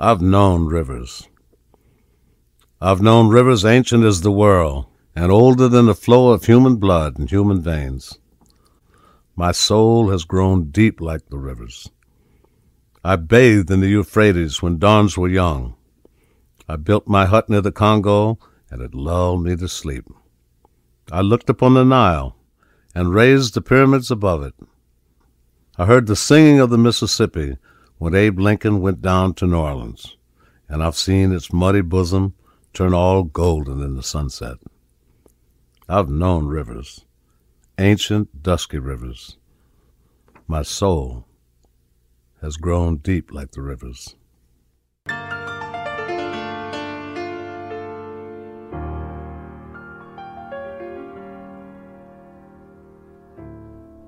I've known rivers. I've known rivers ancient as the world and older than the flow of human blood and human veins. My soul has grown deep like the rivers. I bathed in the Euphrates when dawns were young. I built my hut near the Congo, and it lulled me to sleep. I looked upon the Nile and raised the pyramids above it. I heard the singing of the Mississippi when Abe Lincoln went down to New Orleans, and I've seen its muddy bosom turn all golden in the sunset. I've known rivers, ancient, dusky rivers. My soul has grown deep like the rivers.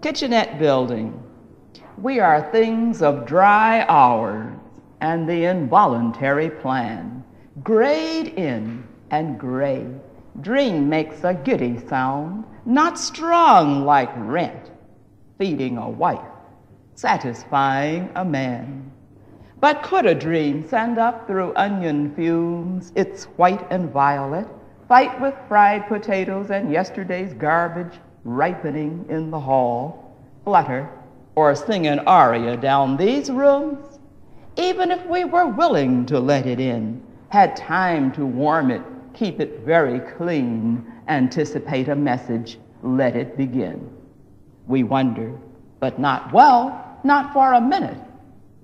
Kitchenette building. We are things of dry hours and the involuntary plan. Grayed in and gray. Dream makes a giddy sound, not strong like rent, feeding a wife, satisfying a man. But could a dream send up through onion fumes its white and violet, fight with fried potatoes and yesterday's garbage ripening in the hall, flutter, or sing an aria down these rooms? Even if we were willing to let it in, had time to warm it, keep it very clean, anticipate a message, let it begin. We wonder, but not well, not for a minute.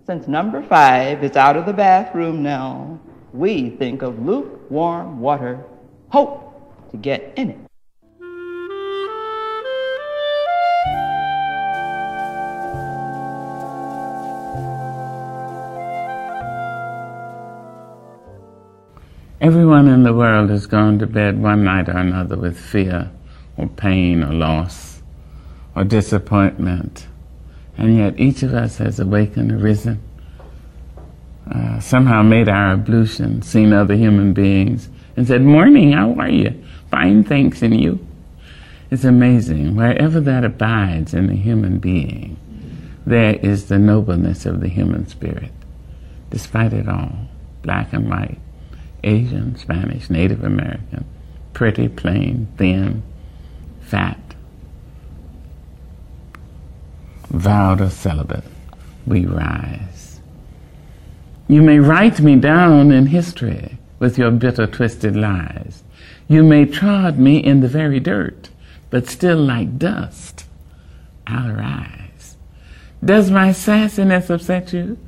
Since number five is out of the bathroom now, we think of lukewarm water, hope to get in it. Everyone in the world has gone to bed one night or another with fear or pain or loss or disappointment. And yet each of us has awakened, arisen, uh, somehow made our ablution, seen other human beings, and said, Morning, how are you? Fine, thanks, and you? It's amazing. Wherever that abides in the human being, there is the nobleness of the human spirit, despite it all, black and white Asian, Spanish, Native American, pretty, plain, thin, fat, vowed or celibate, we rise. You may write me down in history with your bitter, twisted lies. You may trod me in the very dirt, but still like dust, I'll rise. Does my sassiness upset you?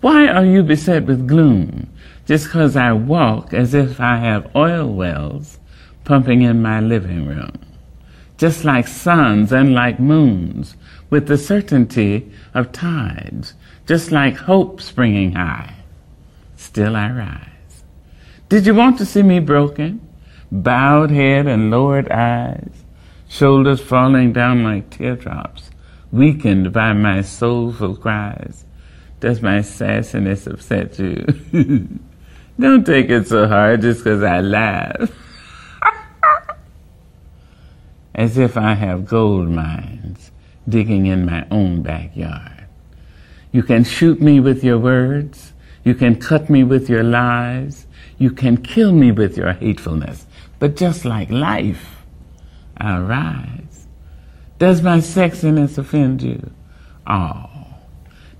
Why are you beset with gloom? just because I walk as if I have oil wells pumping in my living room, just like suns and like moons, with the certainty of tides, just like hope springing high. Still I rise. Did you want to see me broken? Bowed head and lowered eyes, shoulders falling down like teardrops, weakened by my soulful cries. Does my sassiness upset you? Don't take it so hard just because I laugh. As if I have gold mines digging in my own backyard. You can shoot me with your words. You can cut me with your lies. You can kill me with your hatefulness. But just like life, I'll rise. Does my sexiness offend you? Oh.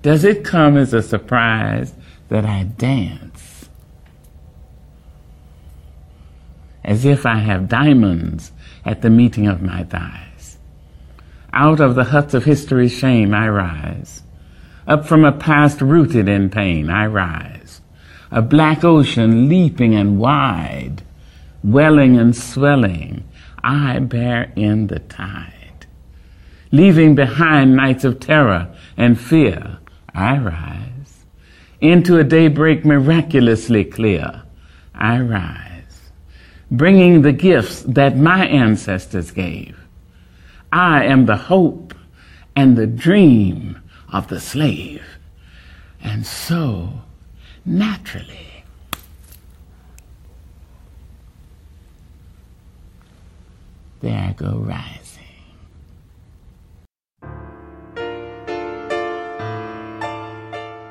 Does it come as a surprise that I dance? as if I have diamonds at the meeting of my thighs. Out of the huts of history's shame I rise. Up from a past rooted in pain I rise. A black ocean leaping and wide, welling and swelling, I bear in the tide. Leaving behind nights of terror and fear, I rise. Into a daybreak miraculously clear, I rise bringing the gifts that my ancestors gave. I am the hope and the dream of the slave. And so, naturally, there I go rising.